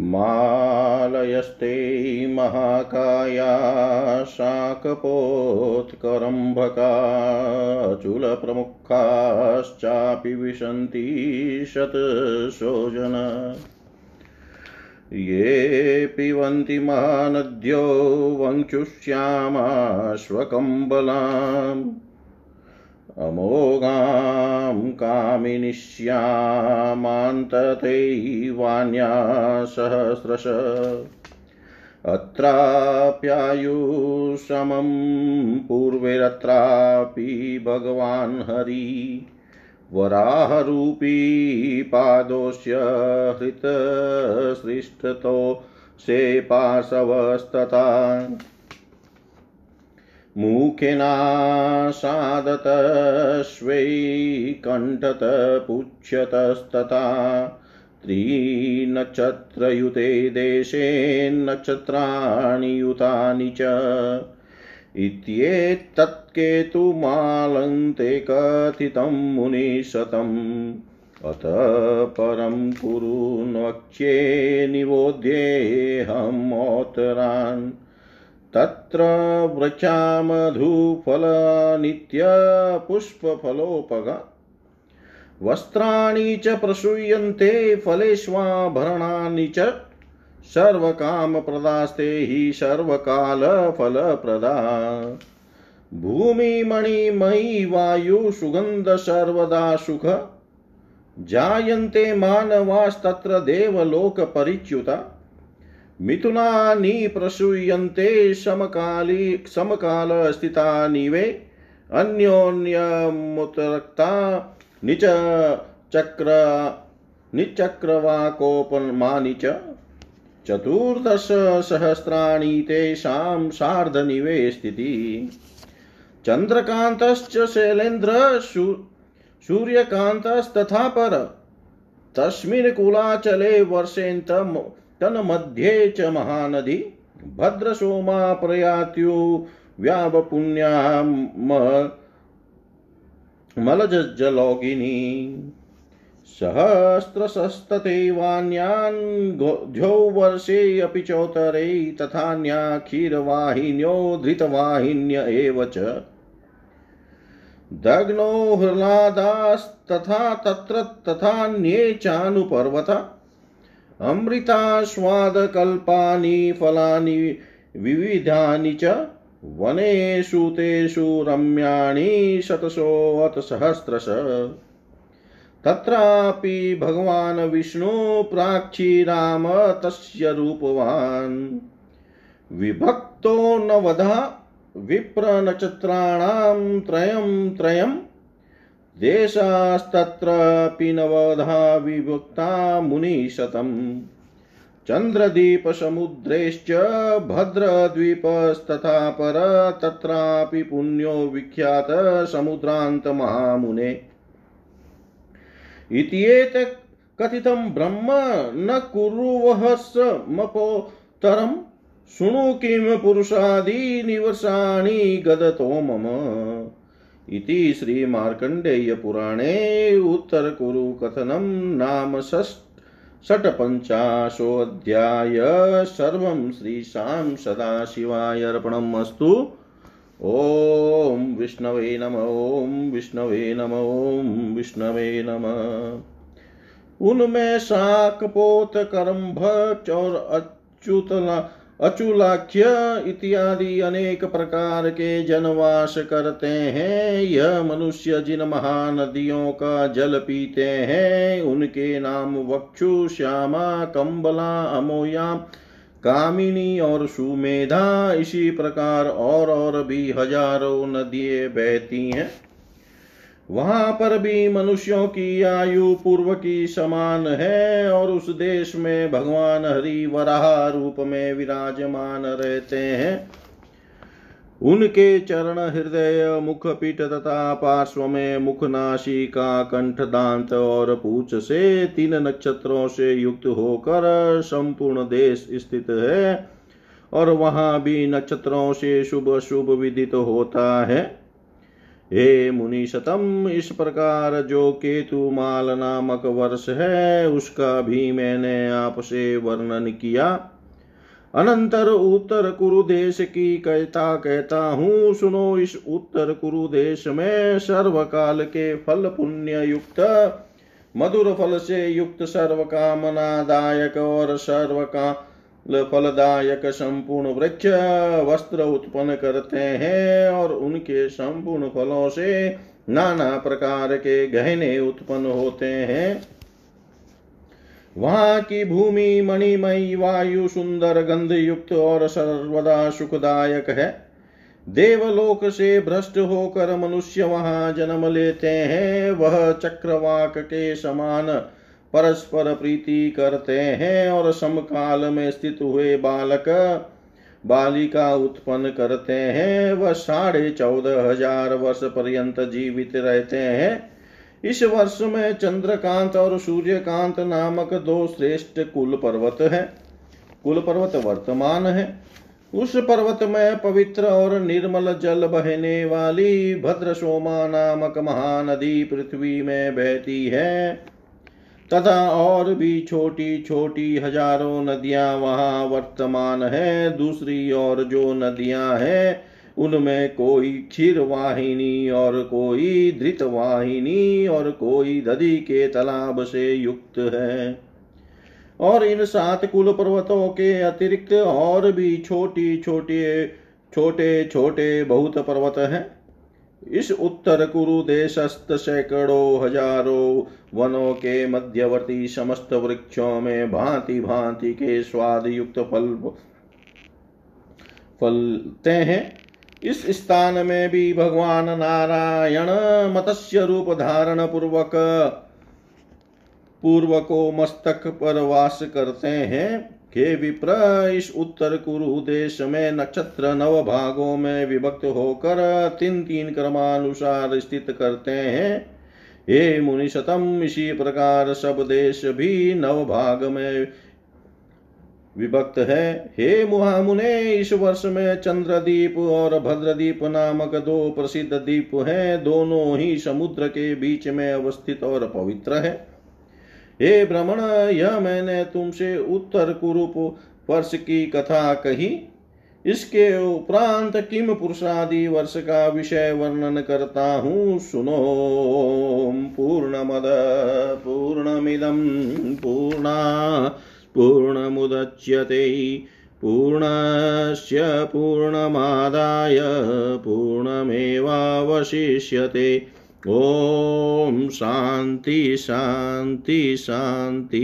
मालयस्ते महाकाया शाकपोत्करम्भकाचूलप्रमुखाश्चापि विशन्ति शतशोजन ये पिबन्ति महानद्यो वञ्चुष्यामाश्वकम्बलाम् अमोघां कामिनिष्यामान्ततैवान्या सहस्रश। अत्राप्यायुषमं पूर्वैरत्रापि भगवान् हरि। वराहरूपी पादोष्य हृतसृष्टतो से पाशवस्तथा मुखेनासादतश्वैकण्ठत पुच्छतस्तथा त्रीनक्षत्रयुते देशे नक्षत्राणि युतानि च। इत्येतत्केतुमालन्ते कथितं मुनिशतम्। अत परं कुरु वक्ष्ये निबोध्येऽहमोत्तरान् तत्र वृक्षामधुफलनित्यपुष्पफलोपग। वस्त्राणि च प्रसूयन्ते, फलेष्वाभरणानि च सर्वकामप्रदास्ते हि सर्वकालफलप्रदा। भूमिमणिमयी वायु, सुगन्ध, सर्वदा सुख। जायन्ते मानवास्तत्र देवलोकपरिच्युता। मिथुनानि प्रसूयन्ते समकाली समकालस्थितानि वे अन्योन्यमुतरक्ता निच चक्र, निचक्रवाकोपमानि च। चतुर्दशसहस्राणि तेषां सार्धनिवे स्थितिः। चन्द्रकान्तश्च शैलेन्द्र सूर्यकान्तस्तथा पर। तस्मिन् कुलाचले वर्षेन्तम् तन्मध्ये च महानदी भद्रसोमा प्रयात्यो व्यावपुण्यां मलजलोगिनी सहस्रशस्ततेवान्यान् द्यौ वर्षे अपि चोत्तरे तथान्या क्षीरवाहिन्यो धृतवाहिन्य एव च। दग्नो हृलादास्तथा तत्र तथान्ये चानुपर्वता अमृतास्वादकल्पानि फलानि विविधानि च वनेषु तेषु रम्याणि शतशोऽतसहस्रश तत्रापि भगवान् विष्णु प्राक्षीराम तस्य रूपवान्। विभक्तो नवधा विप्रनक्षत्राणां त्रयं त्रयम् देशास्तत्रापि नवधा विभक्ता मुनिशतम्। चन्द्रदीपसमुद्रेश्च भद्रद्वीपस्तथा पर तत्रापि पुण्यो विख्यात समुद्रान्तमहामुने। इत्येत कथितं ब्रह्म न कुरुवहस्मपोत्तरं शृणु किं पुरुषादीनिवसानि गदतो मम। इति श्रीमार्कण्डेयपुराणे उत्तरकुरुकथनं नाम षट्पञ्चाशोऽध्याय। सर्वं श्रीशां सदाशिवाय अर्पणम् अस्तु। ॐ विष्णवे नम, ॐ विष्णवे नम, ॐ विष्णवे नम। उनमें शाकपोत करम्भ चौर अच्युतला अचुलाख्य इत्यादि अनेक प्रकार के जनवास करते हैं। यह मनुष्य जिन महानदियों का जल पीते हैं, उनके नाम वक्षु, श्यामा कम्बला अमोया, कामिनी और सुमेधा, इसी प्रकार और और भी हज़ारों नदियाँ बहती हैं। वहाँ पर भी मनुष्यों की आयु पूर्व की समान है और उस देश में भगवान हरि वराह रूप में विराजमान रहते हैं। उनके चरण हृदय मुख पीठ तथा पार्श्व में मुख नाशिका कंठ दांत और पूछ से तीन नक्षत्रों से युक्त होकर संपूर्ण देश स्थित है और वहाँ भी नक्षत्रों से शुभ शुभ विदित होता है। हे मुनिशतम, इस प्रकार जो केतु माल नामक वर्ष है, उसका भी मैंने आपसे वर्णन किया। अनंतर उत्तर कुरु देश की कहता कहता हूँ, सुनो इस उत्तर कुरु देश में सर्वकाल के फल पुण्य युक्त मधुर फल से युक्त सर्व कामनादायक और सर्व का फलदायक संपूर्ण वृक्ष वस्त्र उत्पन्न करते हैं और उनके संपूर्ण फलों से नाना प्रकार के गहने उत्पन्न होते हैं। वहाँ की भूमि मणिमयी, वायु सुंदर गंध युक्त और सर्वदा सुखदायक है। देवलोक से भ्रष्ट होकर मनुष्य वहाँ जन्म लेते हैं। वह चक्रवाक के समान परस्पर प्रीति करते हैं और समकाल में स्थित हुए बालक बालिका उत्पन्न करते हैं। वह साढ़े चौदह हज़ार वर्ष पर्यंत जीवित रहते हैं। इस वर्ष में चंद्रकांत और सूर्यकांत नामक दो श्रेष्ठ कुल पर्वत है। कुल पर्वत वर्तमान है। उस पर्वत में पवित्र और निर्मल जल बहने वाली भद्र सोमा नामक महानदी पृथ्वी में बहती है। तथा और भी छोटी छोटी हज़ारों नदियाँ वहाँ वर्तमान है। दूसरी और जो नदियाँ हैं, उनमें कोई क्षीर वाहिनी और कोई धृत वाहिनी और कोई दधि के तालाब से युक्त है। और इन सात कुल पर्वतों के अतिरिक्त और भी छोटी छोटी, छोटे छोटे बहुत पर्वत हैं। इस उत्तर कुरु देशस्थ सैकड़ों, हज़ारों वनों के मध्यवर्ती समस्त वृक्षों में भांति भांति के स्वाद युक्त फल फलते हैं। इस स्थान में भी भगवान नारायण मत्स्य रूप धारण पूर्वक, पूर्व को मस्तक पर वास करते हैं। के विप्र इस उत्तर कुरु देश में नक्षत्र नव भागों में विभक्त होकर तीन तीन क्रमानुसार स्थित करते हैं। हे मुनिशतम इसी प्रकार सब देश भी नव भाग में विभक्त है। हे मुहामुने, इस वर्ष में चंद्रदीप और भद्रदीप नामक दो प्रसिद्ध दीप हैं। दोनों ही समुद्र के बीच में अवस्थित और पवित्र है। हे भ्रमण यह मैंने तुमसे उत्तर कुरूप वर्ष की कथा कही। इसके उपरांत किम पुरुषादि वर्ष का विषय वर्णन करता हूँ, सुनो। पूर्ण पूर्णमद पूर्णमिदम पूर्णा, पूर्णमुदच्यते, पूर्णस्य पूर्णमादाय, पूर्णमेवावशिष्यते। ॐ शान्ति शान्ति शान्ति